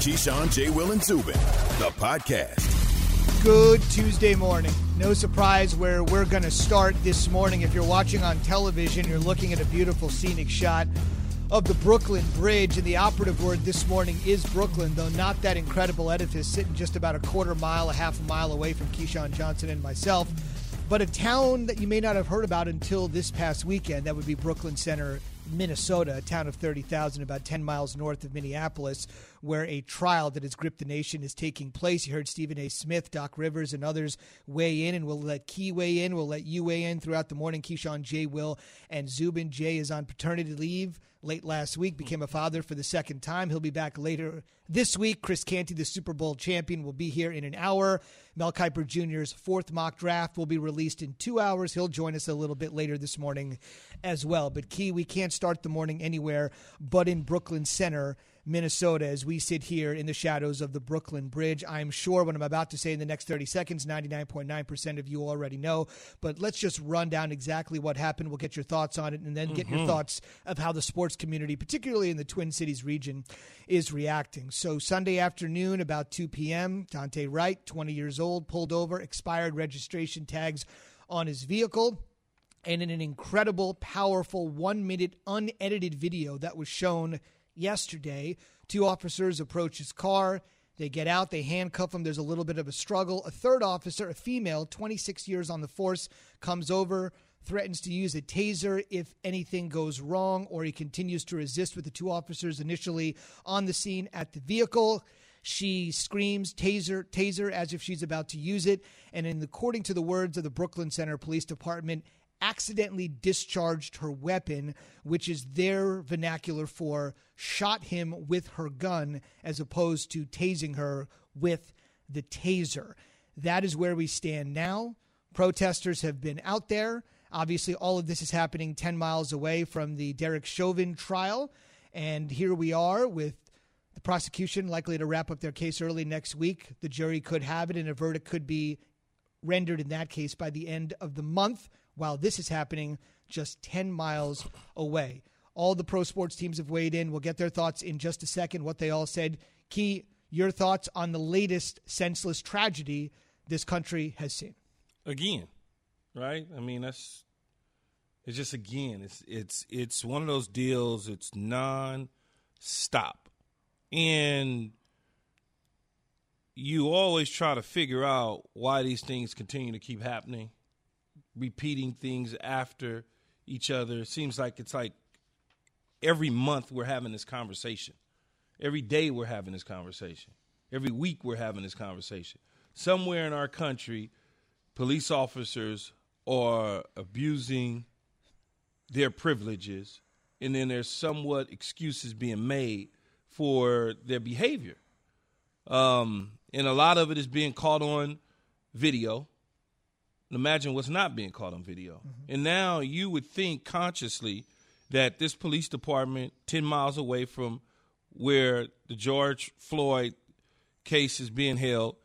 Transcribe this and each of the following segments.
Keyshawn, J. Will, and Zubin, the podcast. Good Tuesday morning. No surprise where we're going to start this morning. If you're watching on television, you're looking at a beautiful scenic shot of the Brooklyn Bridge. And the operative word this morning is Brooklyn, though not that incredible edifice sitting just about a quarter mile, a half a mile away from Keyshawn Johnson and myself. But a town that you may not have heard about until this past weekend, that would be Brooklyn Center, Minnesota, a town of 30,000, about 10 miles north of Minneapolis, where a trial that has gripped the nation is taking place. You heard Stephen A. Smith, Doc Rivers, and others weigh in, and we'll let Key weigh in. We'll let you weigh in throughout the morning. Keyshawn J. Will and Zubin J. is on paternity leave late last week, became a father for the second time. He'll be back later this week. Chris Canty, the Super Bowl champion, will be here in an hour. Mel Kiper Jr.'s fourth mock draft will be released in two hours. He'll join us a little bit later this morning as well. But, Key, we can't start the morning anywhere but in Brooklyn Center Minnesota as we sit here in the shadows of the Brooklyn Bridge. I'm sure what I'm about to say in the next 30 seconds, 99.9% of you already know. But let's just run down exactly what happened. We'll get your thoughts on it and then get mm-hmm. your thoughts of how the sports community, particularly in the Twin Cities region, is reacting. So, Sunday afternoon, about 2 p.m., Daunte Wright, 20 years old, pulled over, expired registration tags on his vehicle. And in an incredible, powerful, one minute unedited video that was shown yesterday. Two officers approach his car. They get out, they handcuff him. There's a little bit of a struggle. A third officer, a female, 26 years on the force, comes over, threatens to use a taser if anything goes wrong, or he continues to resist with the two officers initially on the scene at the vehicle. She screams, taser, taser, as if she's about to use it. And in, according to the words of the Brooklyn Center Police Department, accidentally discharged her weapon, which is their vernacular for shot him with her gun as opposed to tasing her with the taser. That is where we stand now. Protesters have been out there. Obviously, all of this is happening 10 miles away from the Derek Chauvin trial. And here we are with the prosecution likely to wrap up their case early next week. The jury could have it, and a verdict could be rendered in that case by the end of the month while this is happening just 10 miles away. All the pro sports teams have weighed in. We'll get their thoughts in just a second, what they all said. Key, your thoughts on the latest senseless tragedy this country has seen. Again, right? I mean, that's it's just again, it's it's it's one of those deals, it's non-stop. And you always try to figure out why these things continue to keep happening repeating things after each other. It seems like it's like every month we're having this conversation. Every day we're having this conversation. Every week we're having this conversation. Somewhere in our country, police officers are abusing their privileges, and then there's somewhat excuses being made for their behavior. Um, and a lot of it is being caught on video imagine what's not being caught on video. Mm-hmm. And now you would think consciously that this police department, 10 miles away from where the George Floyd case is being held,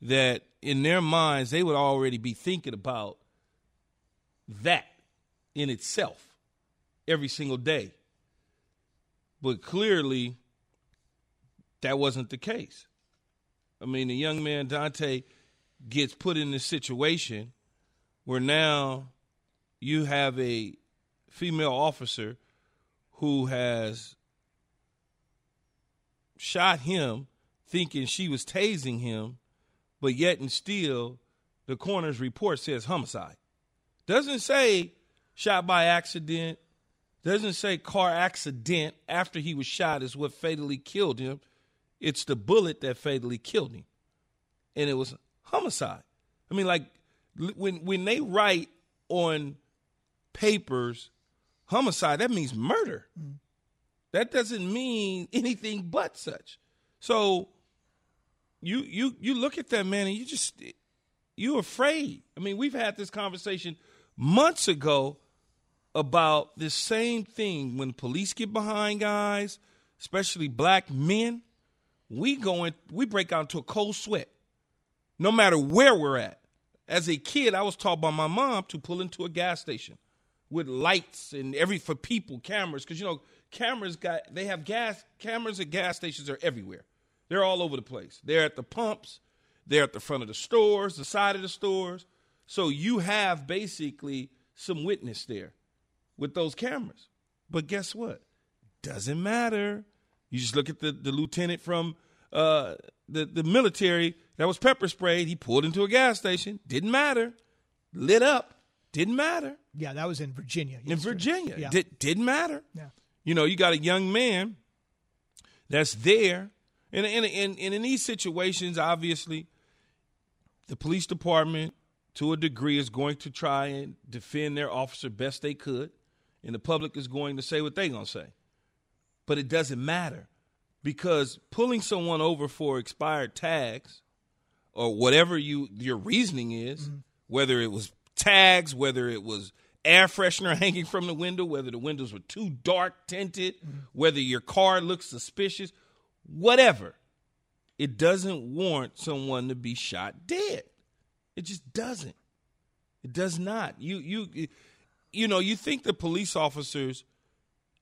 that in their minds, they would already be thinking about that in itself every single day. But clearly, that wasn't the case. I mean, the young man, Daunte, gets put in this situation where now you have a female officer who has shot him thinking she was tasing him, but yet and still the coroner's report says homicide. Doesn't say shot by accident, doesn't say car accident after he was shot is what fatally killed him. It's the bullet that fatally killed him. And it was homicide. I mean, like, when when they write on papers homicide, that means murder. Mm. That doesn't mean anything but such. So you you you look at that man and you just you're afraid. I mean, we've had this conversation months ago about this same thing when police get behind guys, especially black men, we go in, we break out into a cold sweat. No matter where we're at as a kid, I was taught by my mom to pull into a gas station with lights and every for people, cameras, because you know cameras got they have gas cameras at gas stations are everywhere. They're all over the place. They're at the pumps, they're at the front of the stores, the side of the stores. So you have basically some witness there with those cameras. But guess what? Doesn't matter. You just look at the, the lieutenant from uh, the, the military that was pepper sprayed. He pulled into a gas station. Didn't matter. Lit up. Didn't matter. Yeah, that was in Virginia. In Virginia. Yeah. Did, didn't matter. Yeah. You know, you got a young man that's there. And, and, and, and in these situations, obviously, the police department, to a degree, is going to try and defend their officer best they could. And the public is going to say what they're going to say. But it doesn't matter because pulling someone over for expired tags or whatever you your reasoning is, mm-hmm. whether it was tags, whether it was air freshener hanging from the window, whether the windows were too dark tinted, mm-hmm. whether your car looks suspicious, whatever. It doesn't warrant someone to be shot dead. It just doesn't. It does not. You you you know, you think the police officers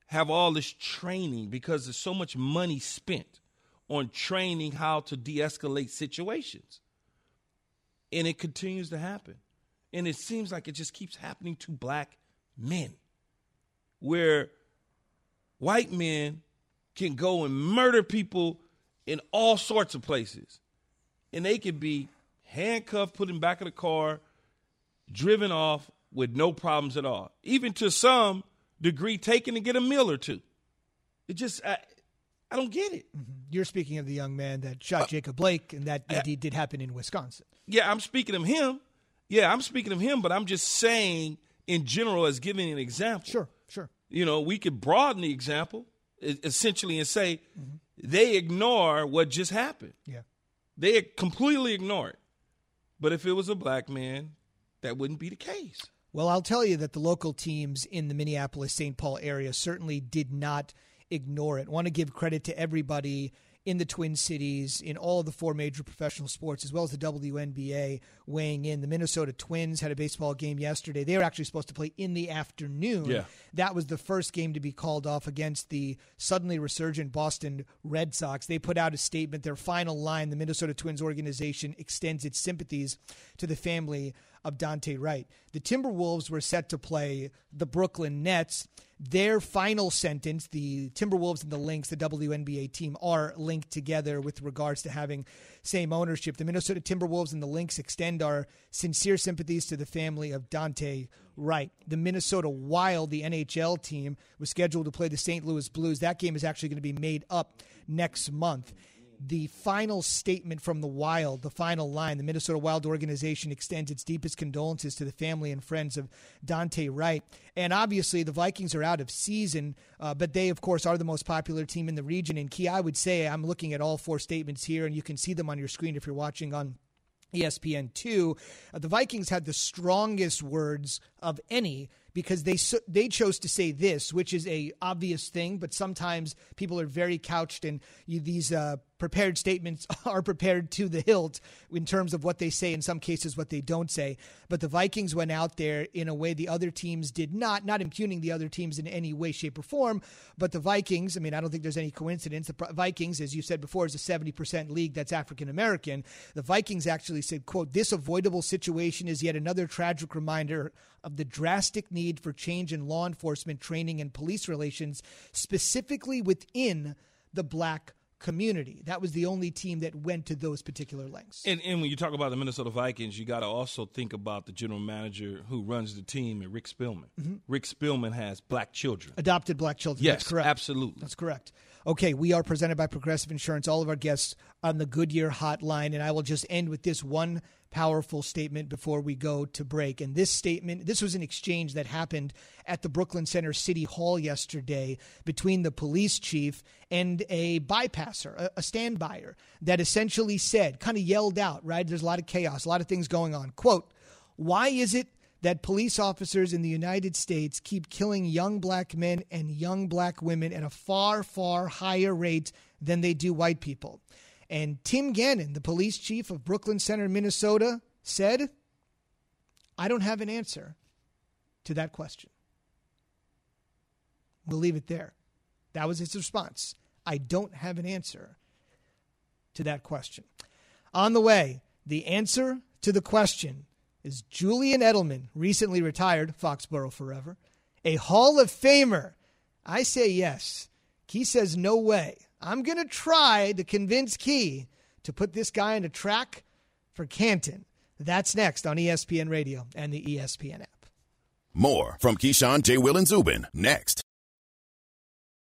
have all this training because there's so much money spent on training how to de-escalate situations. And it continues to happen. And it seems like it just keeps happening to black men, where white men can go and murder people in all sorts of places. And they can be handcuffed, put in back of the car, driven off with no problems at all. Even to some degree, taken to get a meal or two. It just, I don't get it. Mm-hmm. You're speaking of the young man that shot uh, Jacob Blake, and that indeed did happen in Wisconsin. Yeah, I'm speaking of him. Yeah, I'm speaking of him, but I'm just saying in general as giving an example. Sure, sure. You know, we could broaden the example essentially and say mm-hmm. they ignore what just happened. Yeah. They completely ignore it. But if it was a black man, that wouldn't be the case. Well, I'll tell you that the local teams in the Minneapolis St. Paul area certainly did not ignore it. Want to give credit to everybody in the Twin Cities, in all of the four major professional sports, as well as the WNBA weighing in. The Minnesota Twins had a baseball game yesterday. They were actually supposed to play in the afternoon. Yeah. That was the first game to be called off against the suddenly resurgent Boston Red Sox. They put out a statement. Their final line the Minnesota Twins organization extends its sympathies to the family of Daunte Wright. The Timberwolves were set to play the Brooklyn Nets their final sentence, the Timberwolves and the Lynx, the WNBA team, are linked together with regards to having same ownership. The Minnesota Timberwolves and the Lynx extend our sincere sympathies to the family of Daunte Wright. The Minnesota Wild, the NHL team, was scheduled to play the St. Louis Blues. That game is actually going to be made up next month the final statement from the Wild, the final line, the Minnesota Wild organization extends its deepest condolences to the family and friends of Daunte Wright. And obviously, the Vikings are out of season, uh, but they, of course, are the most popular team in the region. And Key, I would say, I'm looking at all four statements here, and you can see them on your screen if you're watching on. ESPN2, uh, the Vikings had the strongest words of any because they they chose to say this, which is a obvious thing, but sometimes people are very couched in these uh, prepared statements are prepared to the hilt in terms of what they say, in some cases, what they don't say. But the Vikings went out there in a way the other teams did not, not impugning the other teams in any way, shape, or form. But the Vikings, I mean, I don't think there's any coincidence. The Vikings, as you said before, is a 70% league that's African American. The Vikings actually said, quote, this avoidable situation is yet another tragic reminder of the drastic need for change in law enforcement training and police relations, specifically within the black community. That was the only team that went to those particular lengths. And, and when you talk about the Minnesota Vikings, you got to also think about the general manager who runs the team, and Rick Spielman. Mm-hmm. Rick Spielman has black children, adopted black children. Yes, That's correct. Absolutely, That's correct. Okay, we are presented by Progressive Insurance. All of our guests on the Goodyear Hotline, and I will just end with this one powerful statement before we go to break. And this statement, this was an exchange that happened at the Brooklyn Center City Hall yesterday between the police chief and a bypasser, a, a standbyer, that essentially said, kind of yelled out, right? There's a lot of chaos, a lot of things going on. Quote, why is it that police officers in the United States keep killing young black men and young black women at a far, far higher rate than they do white people? And Tim Gannon, the police chief of Brooklyn Center, Minnesota, said, I don't have an answer to that question. We'll leave it there. That was his response. I don't have an answer to that question. On the way, the answer to the question is Julian Edelman, recently retired, Foxborough forever, a Hall of Famer. I say yes. Key says no way. I'm going to try to convince Key to put this guy on a track for Canton. That's next on ESPN Radio and the ESPN app. More from Keyshawn, J. Will, and Zubin next.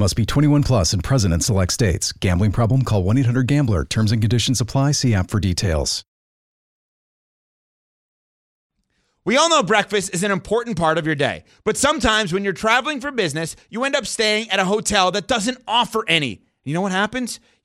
Must be 21 plus and present in select states. Gambling problem? Call 1 800 GAMBLER. Terms and conditions apply. See app for details. We all know breakfast is an important part of your day, but sometimes when you're traveling for business, you end up staying at a hotel that doesn't offer any. You know what happens?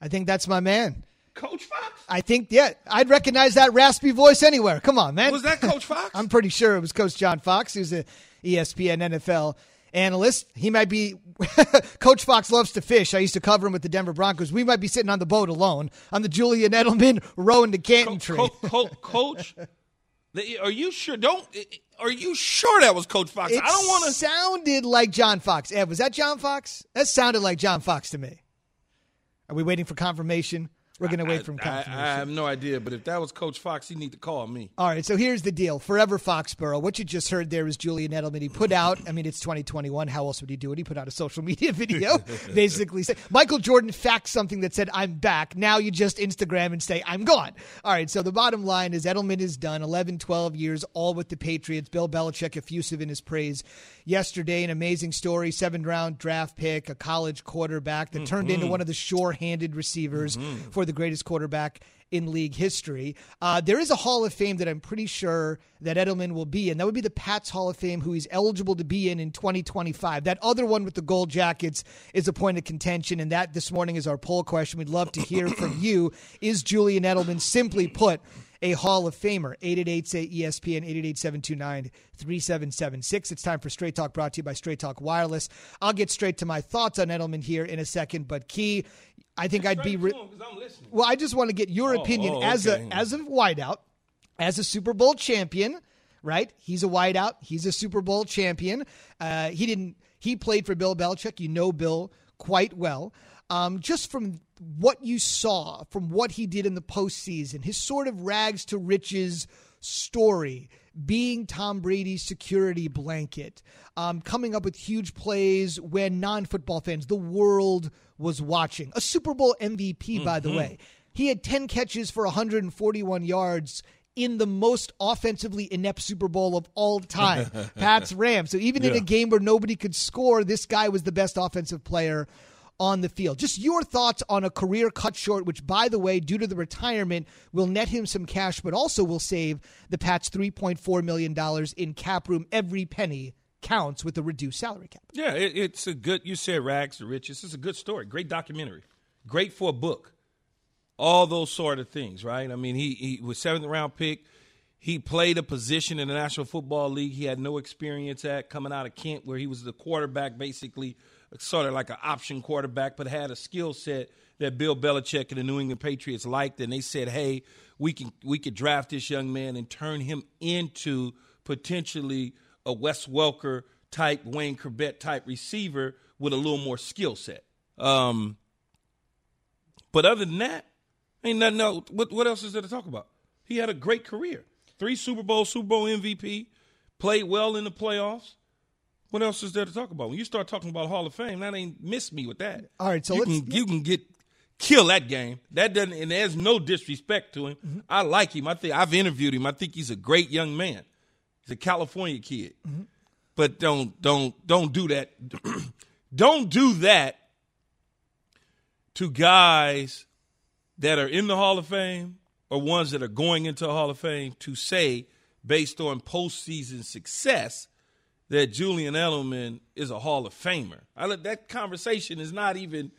I think that's my man. Coach Fox? I think, yeah, I'd recognize that raspy voice anywhere. Come on, man. Was that Coach Fox? I'm pretty sure it was Coach John Fox, who's a E ESPN NFL analyst. He might be, Coach Fox loves to fish. I used to cover him with the Denver Broncos. We might be sitting on the boat alone on the Julian Edelman rowing to Canton tree. Co- co- coach, are you sure? Don't. Are you sure that was Coach Fox? It I don't want to. sounded like John Fox. Ed, was that John Fox? That sounded like John Fox to me. Are we waiting for confirmation? We're going to wait for I, confirmation. I have no idea, but if that was Coach Fox, he need to call me. All right, so here's the deal. Forever Foxborough. What you just heard there is Julian Edelman. He put out, I mean, it's 2021. How else would he do it? He put out a social media video basically say Michael Jordan faxed something that said, I'm back. Now you just Instagram and say, I'm gone. All right, so the bottom line is Edelman is done 11, 12 years, all with the Patriots. Bill Belichick effusive in his praise. Yesterday, an amazing story seven round draft pick, a college quarterback that turned into one of the sure handed receivers for the greatest quarterback in league history. Uh, there is a Hall of Fame that I'm pretty sure that Edelman will be in. That would be the Pats Hall of Fame, who he's eligible to be in in 2025. That other one with the gold jackets is a point of contention, and that this morning is our poll question. We'd love to hear from you. Is Julian Edelman, simply put, a Hall of Famer. 888 say ESPN 888 729 3776. It's time for Straight Talk brought to you by Straight Talk Wireless. I'll get straight to my thoughts on Edelman here in a second, but Key, I think I'd be. Re- to him, 'cause I'm listening. well, I just want to get your Oh, opinion oh, as okay. a as a wideout, as a Super Bowl champion, right? He's a wideout. He's a Super Bowl champion. Uh, he didn't. He played for Bill Belichick. You know Bill quite well. Um, just from what you saw, from what he did in the postseason, his sort of rags to riches story, being Tom Brady's security blanket, um, coming up with huge plays when non football fans, the world was watching. A Super Bowl MVP, by the way. He had 10 catches for 141 yards in the most offensively inept Super Bowl of all time, Pats Rams. So even in a game where nobody could score, this guy was the best offensive player on the field. Just your thoughts on a career cut short, which, by the way, due to the retirement, will net him some cash, but also will save the Pats $3.4 million in cap room. Every penny counts with the reduced salary cap. Yeah, it, it's a good. You said rags to riches. It's a good story. Great documentary. Great for a book. All those sort of things, right? I mean, he he was seventh round pick. He played a position in the National Football League he had no experience at, coming out of Kent, where he was the quarterback, basically sort of like an option quarterback, but had a skill set that Bill Belichick and the New England Patriots liked, and they said, "Hey, we can we could draft this young man and turn him into potentially a Wes Welker type, Wayne Chrebet type receiver with a little more skill set." Um, but other than that, ain't nothing else. What, what else is there to talk about? He had a great career. Three Super Bowl, Super Bowl MVP, played well in the playoffs. What else is there to talk about? When you start talking about Hall of Fame, that ain't miss me with that. All right, so you let's- can you can get kill that game. That doesn't, and there's no disrespect to him. Mm-hmm. I like him. I think I've interviewed him. I think he's a great young man. He's a California kid. Mm-hmm. But don't don't don't do that. don't do that to guys that are in the Hall of Fame or ones that are going into the Hall of Fame to say, based on postseason success, that Julian Edelman is a Hall of Famer. I, that conversation is not even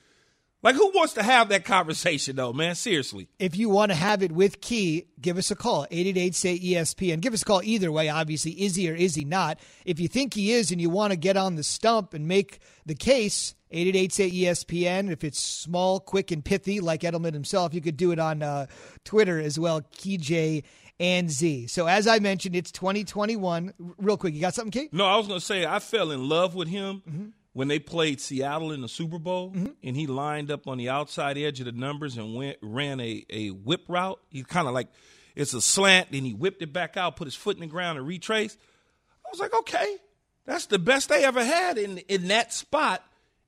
like who wants to have that conversation though, man? Seriously. If you want to have it with Key, give us a call. 888 say ESPN. Give us a call either way, obviously. Is he or is he not? If you think he is and you want to get on the stump and make the case, 888 say ESPN. If it's small, quick, and pithy, like Edelman himself, you could do it on uh, Twitter as well, KeyJ and Z. So as I mentioned, it's 2021. Real quick, you got something, Kate? No, I was going to say I fell in love with him Mm-hmm. when they played Seattle in the Super Bowl, and he lined up on the outside edge of the numbers and went ran a, a whip route. He kind of like it's a slant, then he whipped it back out, put his foot in the ground, and retraced. I was like, okay, that's the best they ever had in in that spot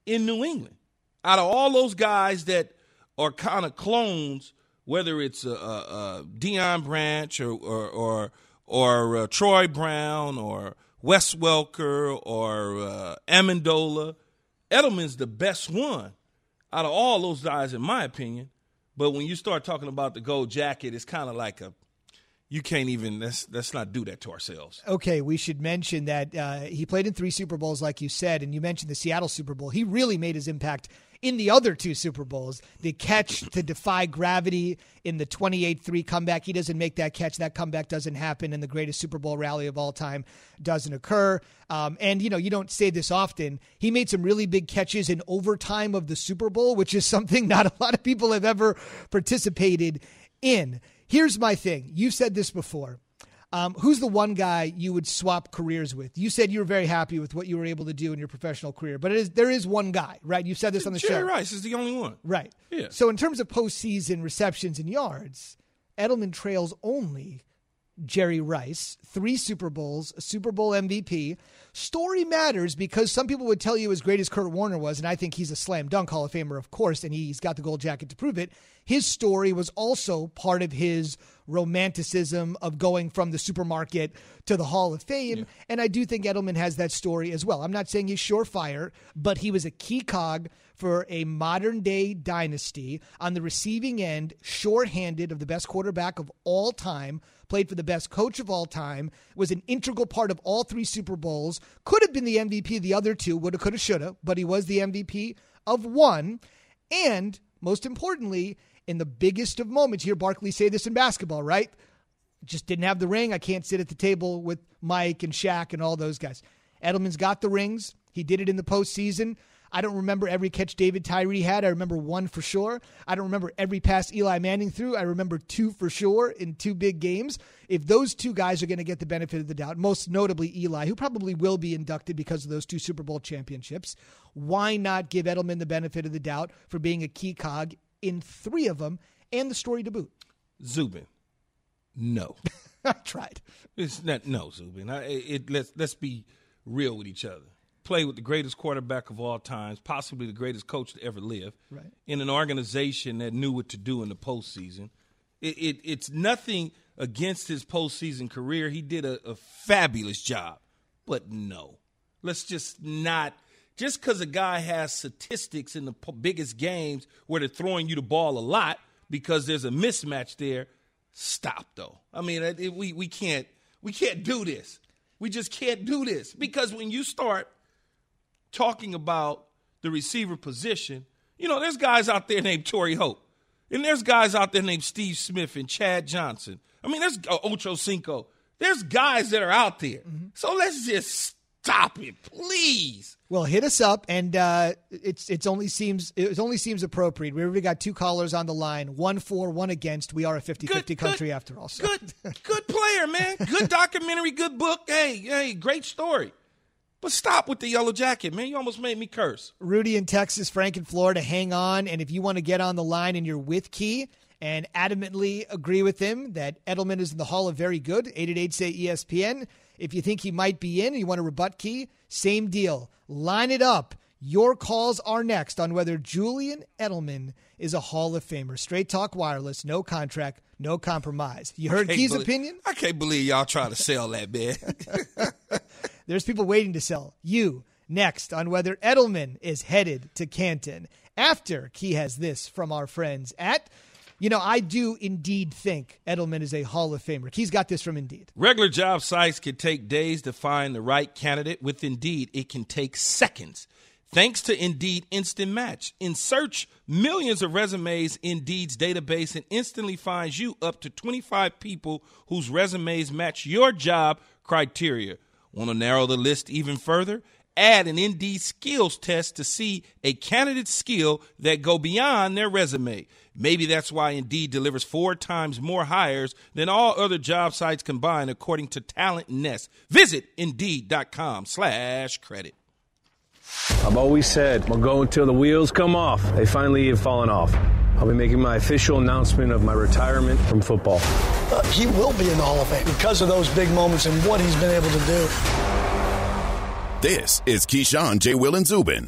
in New England. Out of all those guys that are kind of clones, whether it's a, a, a Deion Branch or or or, or uh, Troy Brown or Wes Welker or uh, Amendola, Edelman's the best one out of all those guys, in my opinion. But when you start talking about the gold jacket, it's kind of like a you can't even let's let's not do that to ourselves. Okay, we should mention that uh, he played in three Super Bowls, like you said, and you mentioned the Seattle Super Bowl. He really made his impact in the other two Super Bowls. The catch to defy gravity in the 28 3 comeback. He doesn't make that catch. That comeback doesn't happen, and the greatest Super Bowl rally of all time doesn't occur. Um, and, you know, you don't say this often. He made some really big catches in overtime of the Super Bowl, which is something not a lot of people have ever participated in. Here's my thing. You've said this before. Um, who's the one guy you would swap careers with? You said you were very happy with what you were able to do in your professional career, but it is, there is one guy, right? You said this on the Jerry show. Jerry Rice is the only one. Right. Yeah. So in terms of postseason receptions and yards, Edelman trails only Jerry Rice, three Super Bowls, a Super Bowl MVP. Story matters because some people would tell you as great as Kurt Warner was, and I think he's a slam dunk Hall of Famer, of course, and he's got the gold jacket to prove it. His story was also part of his romanticism of going from the supermarket to the Hall of Fame. And I do think Edelman has that story as well. I'm not saying he's surefire, but he was a key cog for a modern day dynasty on the receiving end, shorthanded of the best quarterback of all time, played for the best coach of all time, was an integral part of all three Super Bowls, could have been the MVP of the other two, woulda, coulda, shoulda, but he was the MVP of one. And most importantly, in the biggest of moments, hear Barkley say this in basketball, right? Just didn't have the ring. I can't sit at the table with Mike and Shaq and all those guys. Edelman's got the rings. He did it in the postseason. I don't remember every catch David Tyree had. I remember one for sure. I don't remember every pass Eli Manning threw. I remember two for sure in two big games. If those two guys are going to get the benefit of the doubt, most notably Eli, who probably will be inducted because of those two Super Bowl championships, why not give Edelman the benefit of the doubt for being a key cog in three of them and the story to boot? Zubin, no. I tried. It's not no, Zubin. I, it, let's let's be real with each other. Play with the greatest quarterback of all times, possibly the greatest coach to ever live, Right. in an organization that knew what to do in the postseason. It, it, it's nothing against his postseason career. He did a, a fabulous job, but no, let's just not. Just because a guy has statistics in the p- biggest games where they're throwing you the ball a lot because there's a mismatch there, stop though. I mean, it- we we can't we can't do this. We just can't do this because when you start talking about the receiver position, you know, there's guys out there named Torry Holt, and there's guys out there named Steve Smith and Chad Johnson. I mean, there's uh, Ocho Cinco. There's guys that are out there. So let's just stop it, please. Well, hit us up, and uh, it's it's only seems it only seems appropriate. We already got two callers on the line, one for, one against. We are a 50-50 country after all. So. Good, good player, man. Good documentary, good book. Hey, hey, great story. But stop with the yellow jacket, man. You almost made me curse. Rudy in Texas, Frank in Florida, hang on. And if you want to get on the line and you're with Key and adamantly agree with him that Edelman is in the Hall of Very Good, 888 say ESPN. If you think he might be in and you want to rebut Key, same deal. Line it up. Your calls are next on whether Julian Edelman is a Hall of Famer. Straight Talk Wireless, no contract, no compromise. You heard Key's believe- opinion? I can't believe y'all trying to sell that, man. There's people waiting to sell. You next on whether Edelman is headed to Canton. After Key has this from our friends at, you know, I do indeed think Edelman is a Hall of Famer. Key's got this from Indeed. Regular job sites can take days to find the right candidate. With Indeed, it can take seconds. Thanks to Indeed Instant Match. In search millions of resumes, in Indeed's database and instantly finds you up to 25 people whose resumes match your job criteria. Want to narrow the list even further? Add an Indeed skills test to see a candidate's skill that go beyond their resume. Maybe that's why Indeed delivers four times more hires than all other job sites combined, according to Talent Nest. Visit Indeed.com slash credit. I've always said, I'll go until the wheels come off. They finally have fallen off. I'll be making my official announcement of my retirement from football. Uh, he will be in the Hall of Fame because of those big moments and what he's been able to do. This is Keyshawn, J. Will, and Zubin.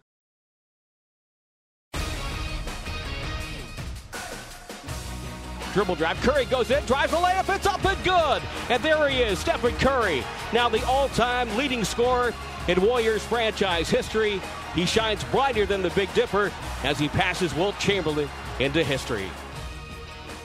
Dribble drive. Curry goes in, drives the layup. It's up and good. And there he is, Stephen Curry. Now the all time leading scorer in Warriors franchise history. He shines brighter than the Big Dipper as he passes Wilt Chamberlain into history.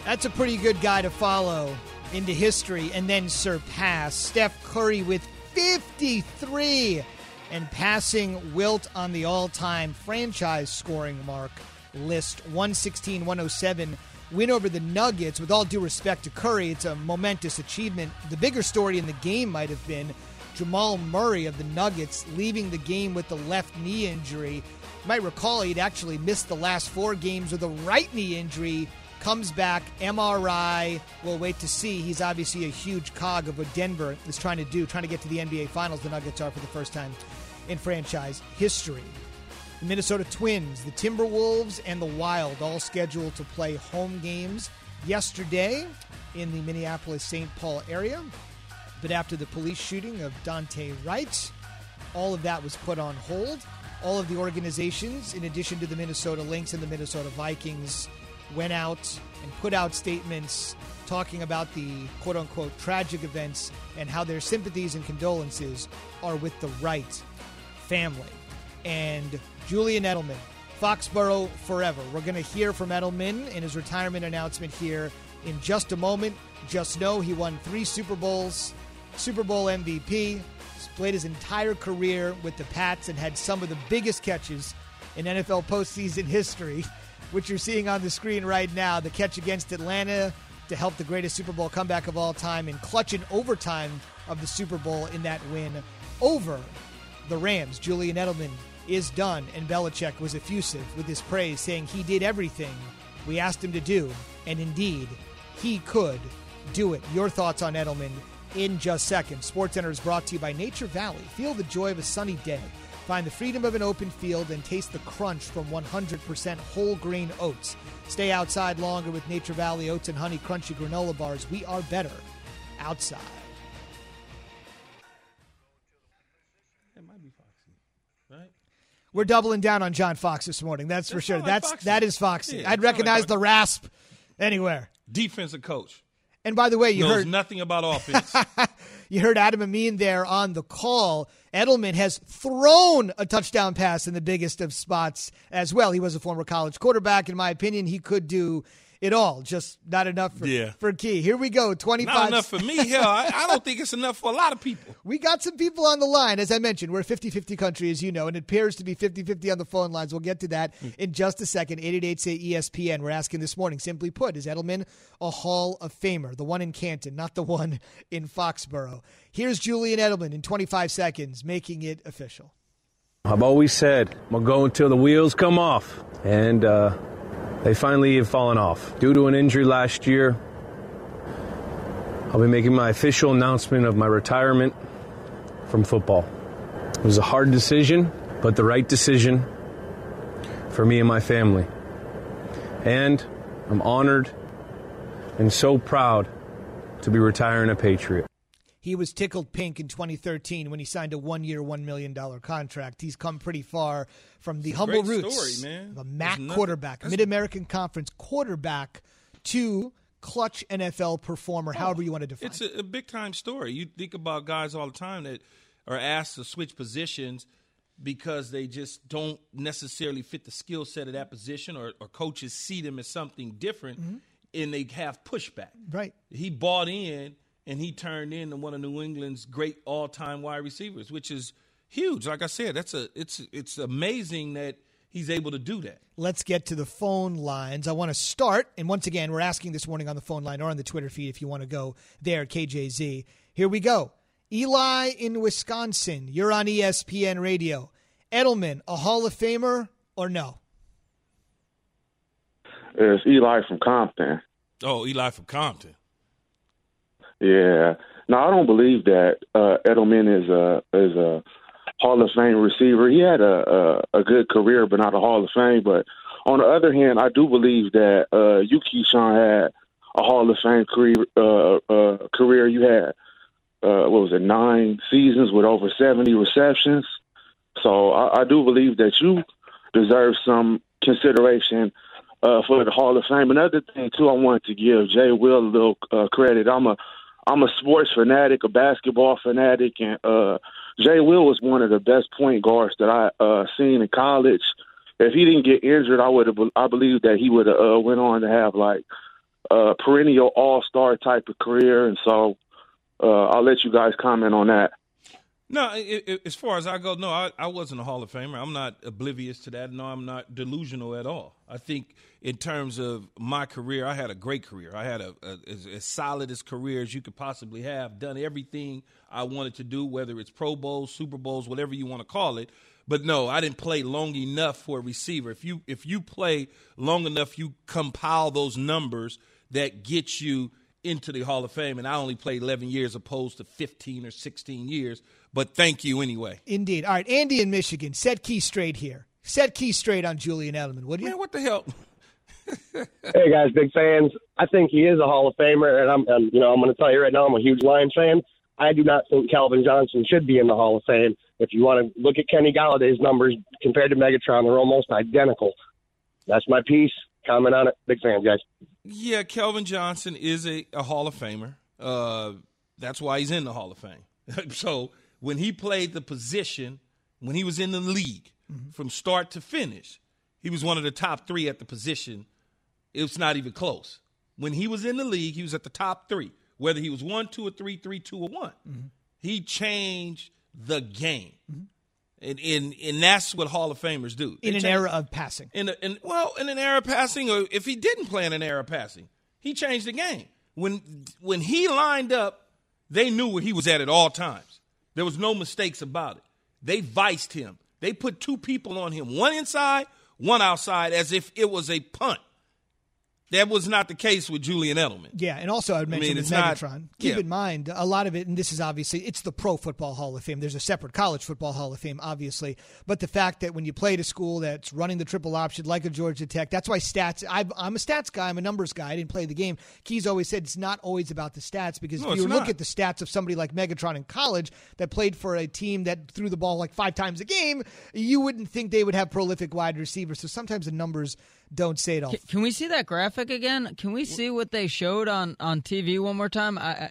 That's a pretty good guy to follow into history and then surpass Steph Curry with 53 and passing Wilt on the all time franchise scoring mark list 116 107 win over the Nuggets. With all due respect to Curry, it's a momentous achievement. The bigger story in the game might have been Jamal Murray of the Nuggets leaving the game with the left knee injury. You might recall he'd actually missed the last four games with a right knee injury. Comes back, MRI. We'll wait to see. He's obviously a huge cog of what Denver is trying to do, trying to get to the NBA Finals. The Nuggets are for the first time in franchise history. The Minnesota Twins, the Timberwolves, and the Wild all scheduled to play home games yesterday in the Minneapolis St. Paul area. But after the police shooting of Daunte Wright, all of that was put on hold. All of the organizations, in addition to the Minnesota Lynx and the Minnesota Vikings, went out and put out statements talking about the quote unquote tragic events and how their sympathies and condolences are with the Wright family. And Julian Edelman, Foxborough forever. We're going to hear from Edelman in his retirement announcement here in just a moment. Just know he won three Super Bowls, Super Bowl MVP, played his entire career with the Pats, and had some of the biggest catches in NFL postseason history, which you're seeing on the screen right now. The catch against Atlanta to help the greatest Super Bowl comeback of all time and clutch in overtime of the Super Bowl in that win over the Rams. Julian Edelman is done, and Belichick was effusive with his praise, saying he did everything we asked him to do, and indeed, he could do it. Your thoughts on Edelman in just seconds. SportsCenter is brought to you by Nature Valley. Feel the joy of a sunny day. Find the freedom of an open field and taste the crunch from 100% whole grain oats. Stay outside longer with Nature Valley Oats and Honey Crunchy Granola Bars. We are better outside. We're doubling down on John Fox this morning. That's, for sure. like That's Foxy. that is Foxy. Yeah, I'd sound like recognize the rasp anywhere. Defensive coach. And by the way, you knows heard nothing about offense. you heard Adam Amin there on the call. Edelman has thrown a touchdown pass in the biggest of spots as well. He was a former college quarterback. In my opinion, he could do it all, just not enough for, Yeah. for Key. Here we go. 25 Not enough for me. Hell, I, I don't think it's enough for a lot of people. We got some people on the line. As I mentioned, we're a 50 50 country, as you know, and it appears to be 50 50 on the phone lines. We'll get to that in just a second. 888 say ESPN. We're asking this morning, simply put, is Edelman a Hall of Famer? The one in Canton, not the one in Foxborough. Here's Julian Edelman in 25 seconds, making it official. I've always said I'm gonna go until the wheels come off, and uh, they finally have fallen off. Due to an injury last year, I'll be making my official announcement of my retirement from football. It was a hard decision, but the right decision for me and my family. And I'm honored and so proud to be retiring a Patriot. He was tickled pink in 2013 when he signed a one year, $1 million contract. He's come pretty far from the humble roots story, man. of a MAC nothing- quarterback, Mid American Conference quarterback, to clutch NFL performer, oh, however you want to define It's a, a big time story. You think about guys all the time that are asked to switch positions because they just don't necessarily fit the skill set of that position, or, or coaches see them as something different, mm-hmm. and they have pushback. Right. He bought in and he turned into one of New England's great all time wide receivers, which is huge. Like I said, that's a it's it's amazing that he's able to do that. Let's get to the phone lines. I want to start, and once again, we're asking this morning on the phone line or on the Twitter feed if you want to go there, KJZ. Here we go. Eli in Wisconsin, you're on ESPN Radio. Edelman, a Hall of Famer or no? It's Eli from Compton. Oh, Eli from Compton. Yeah. No, I don't believe that uh, Edelman is a is a Hall of Fame receiver. He had a, a a good career, but not a Hall of Fame. But on the other hand, I do believe that uh, you, Keyshawn, had a Hall of Fame career. Uh, uh, career. You had uh, what was it, nine seasons with over seventy receptions. So I, I do believe that you deserve some consideration uh, for the Hall of Fame. Another thing too, I wanted to give Jay Will a little uh, credit. I'm a I'm a sports fanatic, a basketball fanatic, and uh, Jay Will was one of the best point guards that I uh, seen in college. If he didn't get injured, I would have. I believe that he would have uh, went on to have like a perennial All Star type of career. And so uh, I'll let you guys comment on that. No, i i as far as I go, no, I, I wasn't a Hall of Famer. I'm not oblivious to that. No, I'm not delusional at all. I think in terms of my career, I had a great career. I had a, a as, as solid as career as you could possibly have. Done everything I wanted to do, whether it's Pro Bowls, Super Bowls, whatever you want to call it. But no, I didn't play long enough for a receiver. If you if you play long enough, you compile those numbers that get you into the Hall of Fame. And I only played 11 years opposed to 15 or 16 years. But thank you anyway. Indeed. All right, Andy in Michigan, set key straight here. Set key straight on Julian Edelman, would you? Man, what the hell? hey guys, big fans. I think he is a Hall of Famer, and I'm, and, you know, I'm going to tell you right now, I'm a huge Lions fan. I do not think Calvin Johnson should be in the Hall of Fame. If you want to look at Kenny Golladay's numbers compared to Megatron, they're almost identical. That's my piece. Comment on it. Big fan, guys. Yeah, Calvin Johnson is a, a Hall of Famer. Uh, that's why he's in the Hall of Fame. so when he played the position, when he was in the league mm-hmm. from start to finish, he was one of the top three at the position. It's not even close. When he was in the league, he was at the top three, whether he was one, two, or three, three, two, or one. Mm-hmm. He changed the game. Mm-hmm. And, and and that's what Hall of Famers do. They In an change- era of passing. in, a, in well, in an era of passing, or if he didn't play in an era of passing, he changed the game. When when he lined up, they knew where he was at at all times. There was no mistakes about it. They viced him. They put two people on him, one inside, one outside, as if it was a punt. That was not the case with Julian Edelman. Yeah, and also I would I mention mean, with it's not- Megatron. Keep yeah. in mind a lot of it, and this is obviously it's the Pro Football Hall of Fame. There's a separate College Football Hall of Fame, obviously, but the fact that when you play at a school that's running the triple option like a Georgia Tech, that's why stats. i I'm a stats guy. I'm a numbers guy. I didn't play the game. Keys always said it's not always about the stats because No, if you look not. at the stats of somebody like Megatron in college that played for a team that threw the ball like five times a game, you wouldn't think they would have prolific wide receivers. So sometimes the numbers don't say it all. Can, can we see that graphic again? Can we see what they showed on, on TV one more time? I, I,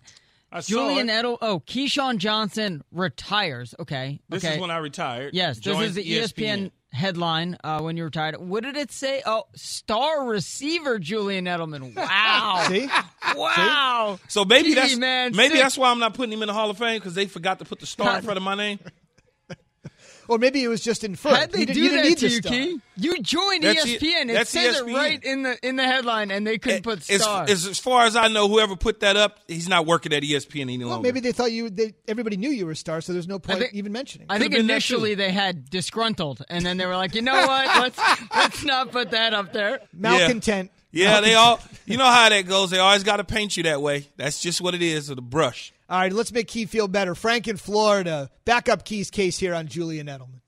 I saw Julian it. Edel. Oh, Keyshawn Johnson retires. Okay. This okay. is when I retired. Yes, this is the E ESPN, headline uh, when you retired. What did it say? Oh, star receiver Julian Edelman. Wow. See? Wow. So maybe Gee, that's man, maybe sick. that's why I'm not putting him in the Hall of Fame because they forgot to put the star in front of my name. Or maybe it was just inferred. How'd they You do you didn't that need to you, star. Key? You joined That's ESPN. It that's says it right in the in the headline, and they couldn't put As, star. as, as far as I know, whoever put that up, he's not working at ESPN any longer. Well, maybe they thought you. They, everybody knew you were a star, so there's no point think- even mentioning. I think Could've initially they had disgruntled, and then they were like, you know what? Let's let's not put that up there. Malcontent. Yeah, they all. You know how that goes. They always got to paint you that way. That's just what it is with a brush. All right, let's make Key feel better. Frank in Florida, back up Key's case here on Julian Edelman.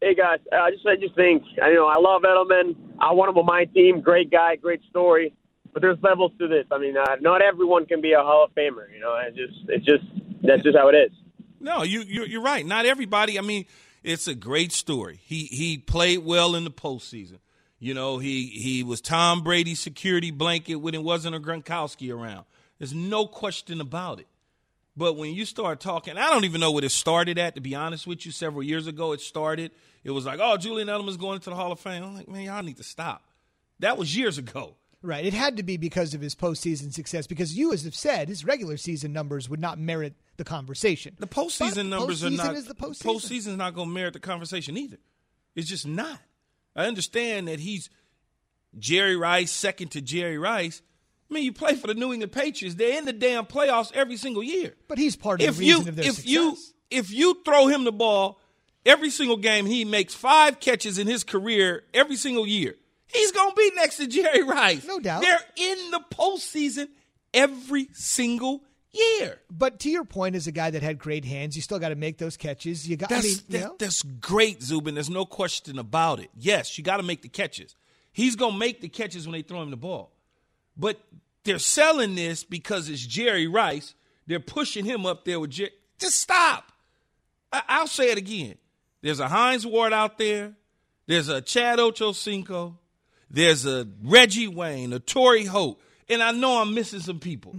Hey guys, I just I just think you know I love Edelman. I want him on my team. Great guy, great story. But there's levels to this. I mean, uh, not everyone can be a Hall of Famer. You know, it just it's just that's just how it is. No, you you're, you're right. Not everybody. I mean, it's a great story. He he played well in the postseason. You know, he he was Tom Brady's security blanket when it wasn't a Gronkowski around. There's no question about it. But when you start talking, I don't even know what it started at. To be honest with you, several years ago it started. It was like, oh, Julian Edelman's going into the Hall of Fame. I'm like, man, y'all need to stop. That was years ago. Right. It had to be because of his postseason success, because you, as have said, his regular season numbers would not merit the conversation. The postseason But numbers postseason are not. Is the postseason. postseason's not going to merit the conversation either. It's just not. I understand that he's Jerry Rice, second to Jerry Rice. I mean, you play for the New England Patriots. They're in the damn playoffs every single year. But he's part of If the you reason of their if success. you if you throw him the ball every single game, he makes five catches in his career every single year. He's going to be next to Jerry Rice. No doubt. They're in the postseason every single year. but to your point, as a guy that had great hands, you still got to make those catches. You got. I That's, mean, you know? that's great, Zubin. There's no question about it. Yes, you got to make the catches. He's going to make the catches when they throw him the ball. But they're selling this because it's Jerry Rice. They're pushing him up there with Jerry. Just stop. I- I'll say it again. There's a Hines Ward out there. There's a Chad Ochocinco. There's a Reggie Wayne, a Torry Holt. And I know I'm missing some people.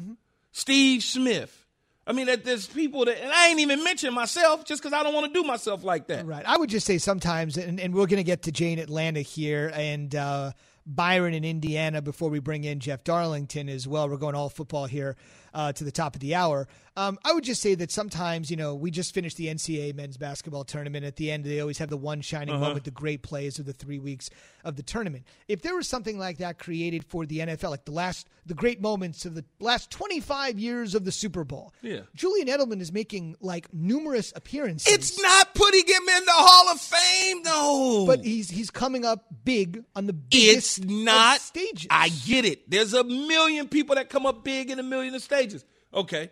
Steve Smith. I mean, that there's people that, and I ain't even mentioning myself just because I don't want to do myself like that. Right. I would just say sometimes, and, and we're going to get to Jane Atlanta here and uh, Byron in Indiana before we bring in Jeff Darlington as well. We're going all football here uh, to the top of the hour. Um, I would just say that sometimes, you know, we just finished the NCAA men's basketball tournament. At the end, they always have the one shining Uh-huh. moment, the great plays of the three weeks of the tournament. If there was something like that created for the NFL, like the last, the great moments of the last 25 years of the Super Bowl, Yeah. Julian Edelman is making like numerous appearances. It's not putting him in the Hall of Fame, though. But he's he's coming up big on the biggest it's not of stages. I get it. There's a million people that come up big in a million of stages. Okay.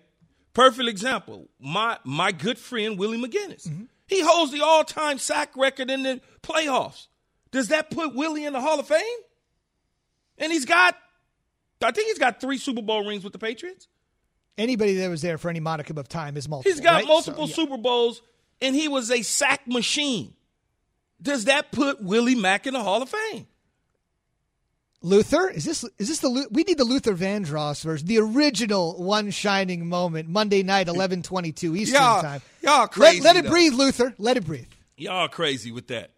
Perfect example. My my good friend Willie McGinest. Mm-hmm. He holds the all-time sack record in the playoffs. Does that put Willie in the Hall of Fame? And he's got I think he's got 3 Super Bowl rings with the Patriots. Anybody that was there for any modicum of time is multiple. He's got right? multiple So, yeah. Super Bowls and he was a sack machine. Does that put Willie Mack in the Hall of Fame? Luther is this is this the we need the Luther Vandross version, the original one shining moment, Monday night, eleven twenty two Eastern Y'all- time. y'all Let- crazy, Let, it breathe, Luther. Let it breathe. Y'all crazy with that.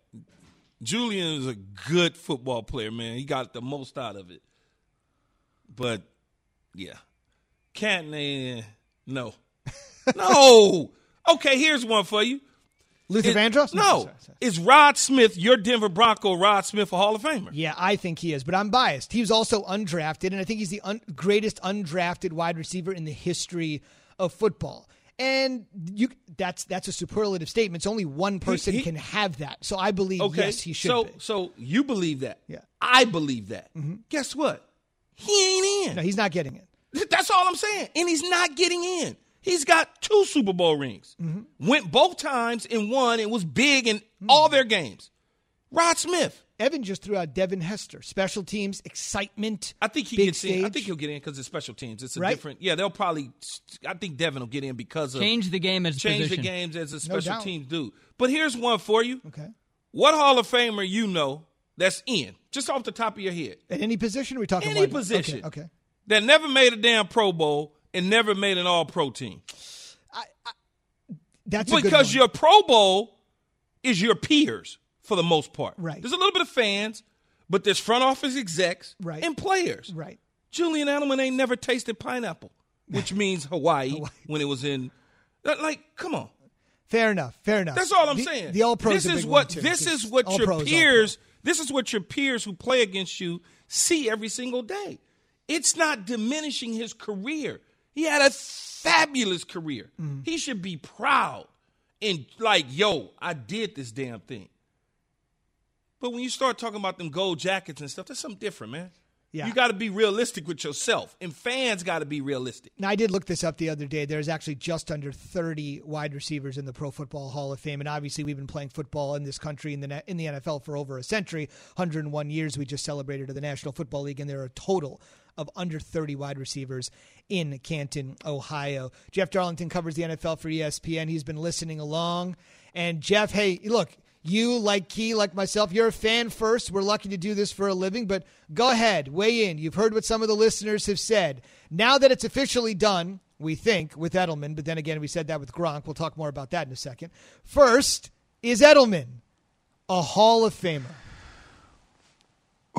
Julian is a good football player, man. He got the most out of it. But yeah. Eh, no. no. Okay, here's one for you. Luther It- Vandross? No. Is Rod Smith, your Denver Bronco, Rod Smith, a Hall of Famer? Yeah, I think he is, but I'm biased. He was also undrafted, and I think he's the un- greatest undrafted wide receiver in the history of football. And you that's that's a superlative statement. It's only one person he- can have that. So I believe Okay. yes, he should so be. So you believe that. Yeah. I believe that. Mm-hmm. Guess what? He ain't in. No, he's not getting in. That's all I'm saying. And he's not getting in. He's got two Super Bowl rings. Mm-hmm. Went both times and won and was big in all their games. Rod Smith. Evan just threw out Devin Hester. Special teams, excitement. I think he big gets in. I stage. think he'll get in because it's special teams. It's a Right? different. Yeah, they'll probably. I think Devin will get in because of Change the game as change position. the games as a special doubt. teams do. But here's one for you. Okay. What Hall of Famer you know that's in just off the top of your head? At any position, are we talking about? Any position. Okay. okay. that never made a damn Pro Bowl and never made an All Pro team. That's a good because your Pro Bowl is your peers for the most part. Right. There's a little bit of fans, but there's front office execs Right. and players. Right. Julian Edelman ain't never tasted pineapple, which means Hawaii, when it was in. Like, come on. Fair enough. Fair enough. That's all I'm The- saying. The All Pros. This a is what this is what All your Pros, peers. This is what your peers who play against you see every single day. It's not diminishing his career. He had a fabulous career. Mm-hmm. He should be proud and like, yo, I did this damn thing. But when you start talking about them gold jackets and stuff, that's something different, man. Yeah. You got to be realistic with yourself, and fans got to be realistic. Now, I did look this up the other day. There's actually just under 30 wide receivers in the Pro Football Hall of Fame, and obviously we've been playing football in this country in the in the NFL for over a century, 101 years. We just celebrated at the National Football League, and there are a total of under 30 wide receivers in Canton, Ohio. Jeff Darlington covers the NFL for ESPN. He's been listening along, and Jeff, hey, look. You, like Key, like myself, you're a fan first. We're lucky to do this for a living, but go ahead, weigh in. You've heard what some of the listeners have said. Now that it's officially done, we think, with Edelman, but then again, we said that with Gronk. We'll talk more about that in a second. First, is Edelman a Hall of Famer?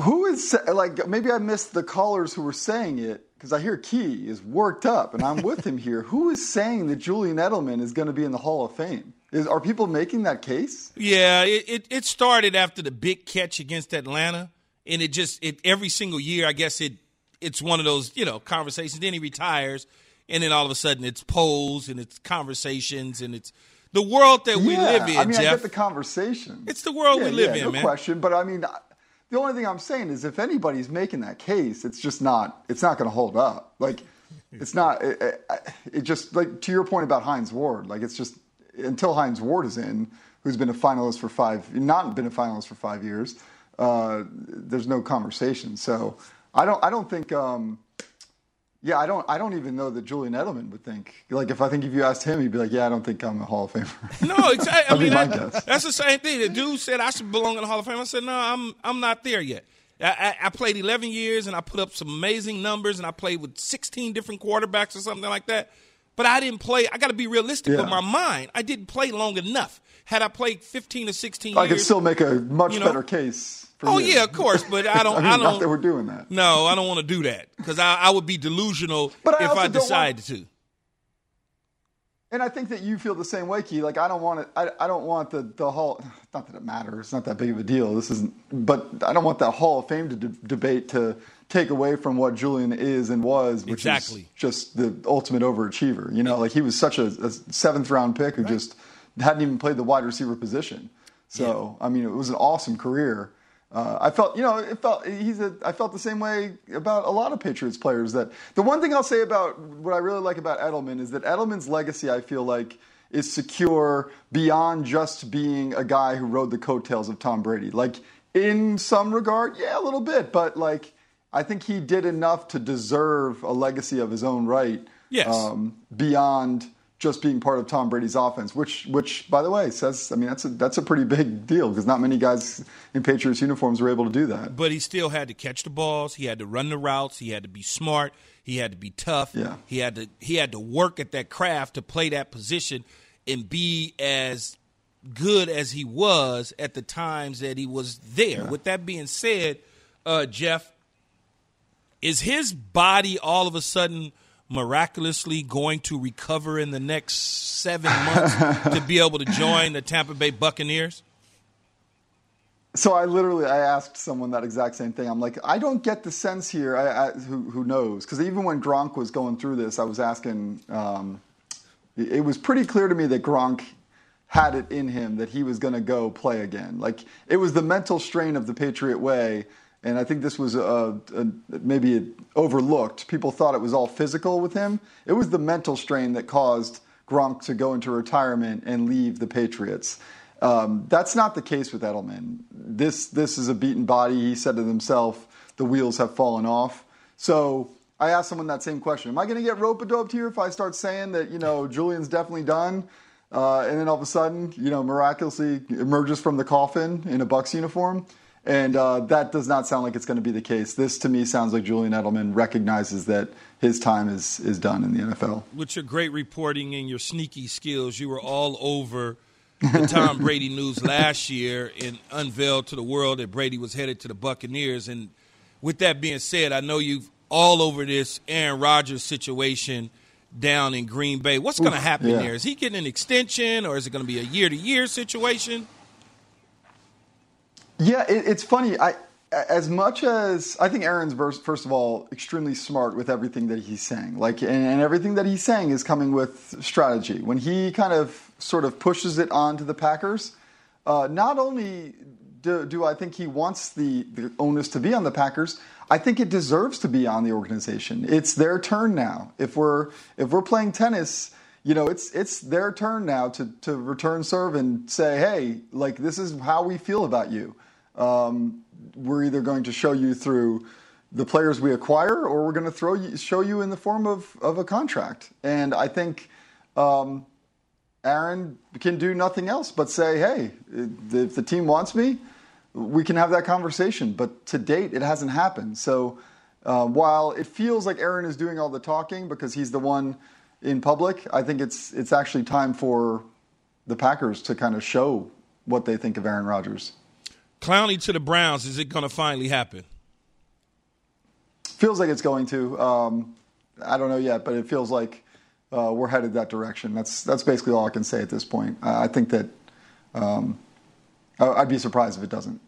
Who is like maybe I missed the callers who were saying it because I hear Key is worked up and I'm with him here. Who is saying that Julian Edelman is going to be in the Hall of Fame? Is are people making that case? Yeah, it, it, it started after the big catch against Atlanta, and it just it every single year. I guess it it's one of those you know conversations. Then he retires, and then all of a sudden it's polls and it's conversations and it's the world that we Yeah, live in. I mean, I get the conversation. it's the world Yeah, we live yeah, in, no man. question. But I mean, I- the only thing I'm saying is if anybody's making that case, it's just not. It's not going to hold up. Like, it's not. It, it, it just like to your point about Hines Ward. Like, it's just until Hines Ward is in, who's been a finalist for five, not been a finalist for five years. Uh, there's no conversation. So I don't. I don't think. Um, yeah, I don't. I don't even know that Julian Edelman would think. Like, if I think if you asked him, he'd be like, "Yeah, I don't think I'm a Hall of Famer." No, exactly. I mean, that's the same thing. The dude said I should belong in the Hall of Fame. I said, no, I'm I'm not there yet. I, I, I played 11 years and I put up some amazing numbers and I played with 16 different quarterbacks or something like that. But I didn't play. I got to be realistic Yeah. with my mind. I didn't play long enough. Had I played 15 or 16 I years, could still make a much you know- better case. Oh yeah, of course, but I don't. I I, don't. not that we're doing that. No, I don't want to do that because I, I would be delusional But I if I don't want- decided to. And I think that you feel the same way, Key. Like I don't want it. I, I don't want the the hall. Not that it matters. It's not that big of a deal. This isn't. But I don't want that Hall of Fame to de- debate to take away from what Julian is and was, which Exactly. is just the ultimate overachiever. You know, like he was such a, a seventh round pick who just hadn't even played the wide receiver position. So I mean, it was an awesome career. Uh, I felt, you know, it felt he's a. I felt the same way about a lot of Patriots players. That the one thing I'll say about what I really like about Edelman is that Edelman's legacy, I feel like, is secure beyond just being a guy who rode the coattails of Tom Brady. Like in some regard, yeah, a little bit, but like I think he did enough to deserve a legacy of his own right. Yes. Um, beyond just being part of Tom Brady's offense, which, which, by the way, says, I mean, that's a that's a pretty big deal because not many guys in Patriots uniforms were able to do that. But he still had to catch the balls. He had to run the routes. He had to be smart. He had to be tough. Yeah. He had to he had to work at that craft to play that position and be as good as he was at the times that he was there. With that being said, uh, Jeff, is his body all of a sudden miraculously going to recover in the next seven months to be able to join the Tampa Bay Buccaneers? So I literally I asked someone that exact same thing. I'm like, I don't get the sense here. I, I, who, who knows? Because even when Gronk was going through this, I was asking um, it was pretty clear to me that Gronk had it in him that he was going to go play again. Like it was the mental strain of the Patriot way, and I think this was a, a, maybe overlooked. People thought it was all physical with him. It was the mental strain that caused Gronk to go into retirement and leave the Patriots. Um, that's not the case with Edelman. This this is a beaten body. He said to himself, "The wheels have fallen off." So I asked someone that same question: Am I going to get rope doped here if I start saying that you know Julian's definitely done? Uh, and then all of a sudden, you know, miraculously emerges from the coffin in a Bucs uniform. And uh, that does not sound like it's going to be the case. This, to me, sounds like Julian Edelman recognizes that his time is, is done in the NFL. With your great reporting and your sneaky skills, you were all over the Tom Brady news last year and unveiled to the world that Brady was headed to the Buccaneers. And with that being said, I know you've all over this Aaron Rodgers situation – down in Green Bay. What's going to happen yeah. there? Is he getting an extension or is it going to be a year to year situation? Yeah, it, it's funny. I as much as I think Aaron's first of all extremely smart with everything that he's saying, like and, and everything that he's saying is coming with strategy. When he kind of sort of pushes it on to the Packers, uh, not only do, do I think he wants the, the onus to be on the Packers, I think it deserves to be on the organization. It's their turn now. If we're if we're playing tennis, you know, it's it's their turn now to to return serve and say, hey, like this is how we feel about you. Um, we're either going to show you through the players we acquire, or we're going to throw you, show you in the form of of a contract. And I think. Um, Aaron can do nothing else but say, "Hey, if the team wants me, we can have that conversation. But to date, it hasn't happened. So uh, while it feels like Aaron is doing all the talking because he's the one in public, I think it's it's actually time for the Packers to kind of show what they think of Aaron Rodgers. Clowney to the Browns, is it going to finally happen? Feels like it's going to. Um, I don't know yet, but it feels like uh, we're headed that direction. That's that's basically all I can say at this point. Uh, I think that um, I'd be surprised if it doesn't.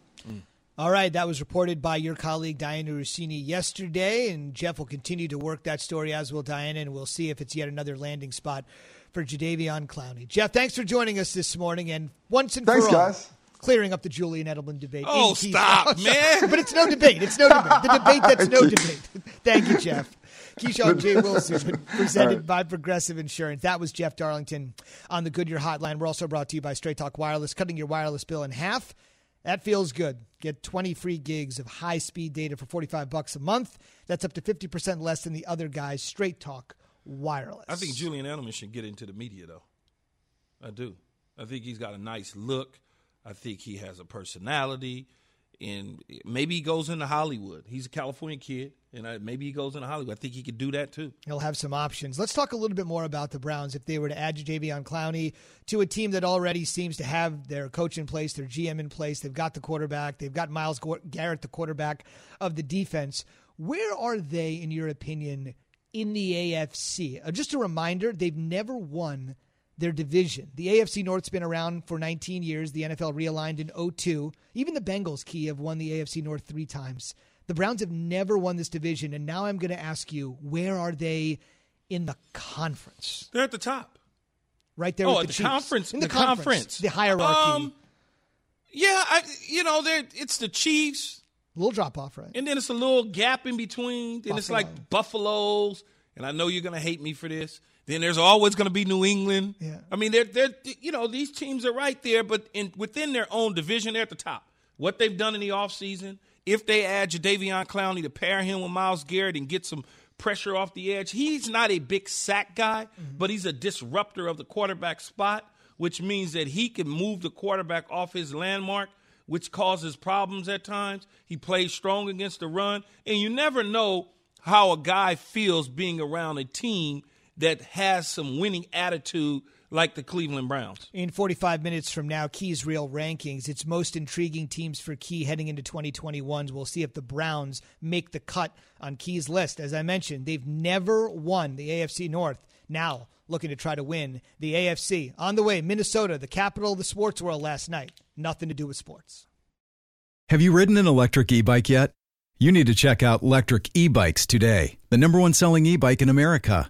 All right, that was reported by your colleague Dianna Russini yesterday, and Jeff will continue to work that story as will Dianna, and we'll see if it's yet another landing spot for Jadeveon Clowney. Jeff, thanks for joining us this morning, and once and thanks, for all, guys. clearing up the Julian Edelman debate. Oh, stop, man! but it's no debate. It's no debate. The debate that's no debate. Thank you, Jeff. Keyshawn J. Wilson, presented right. by Progressive Insurance. That was Jeff Darlington on the Goodyear Hotline. We're also brought to you by Straight Talk Wireless, cutting your wireless bill in half. That feels good. Get 20 free gigs of high speed data for 45 bucks a month. That's up to 50% less than the other guys. Straight Talk Wireless. I think Julian Edelman should get into the media, though. I do. I think he's got a nice look. I think he has a personality. And maybe he goes into Hollywood. He's a California kid and maybe he goes into Hollywood. I think he could do that too. He'll have some options. Let's talk a little bit more about the Browns. If they were to add Jadeveon Clowney to a team that already seems to have their coach in place, their GM in place, they've got the quarterback, they've got Myles Garrett, the quarterback of the defense. Where are they, in your opinion, in the AFC? Uh, just a reminder, they've never won their division. The AFC North's been around for 19 years. The NFL realigned in 02. Even the Bengals, key, have won the AFC North three times. The Browns have never won this division, and now I'm going to ask you, where are they in the conference? They're at the top, right there. Oh, with the, the conference, in the, the conference, conference, the hierarchy. Um, yeah, I, you know, there it's the Chiefs. A little drop off, right? And then it's a little gap in between. Then Buffalo. it's like Buffaloes, and I know you're going to hate me for this. Then there's always going to be New England. Yeah. I mean, they're they're you know these teams are right there, but in within their own division, they're at the top. What they've done in the offseason, if they add Jadeveon Clowney to pair him with Myles Garrett and get some pressure off the edge, he's not a big sack guy, mm-hmm. but he's a disruptor of the quarterback spot, which means that he can move the quarterback off his landmark, which causes problems at times. He plays strong against the run, and you never know how a guy feels being around a team that has some winning attitude like the Cleveland Browns. In 45 minutes from now, Key's real rankings. Its most intriguing teams for Key heading into 2021. We'll see if the Browns make the cut on Key's list. As I mentioned, they've never won the AFC North. Now, looking to try to win the AFC. On the way, Minnesota, the capital of the sports world last night. Nothing to do with sports. Have you ridden an electric e bike yet? You need to check out Lectric E Bikes today, the number one selling e bike in America.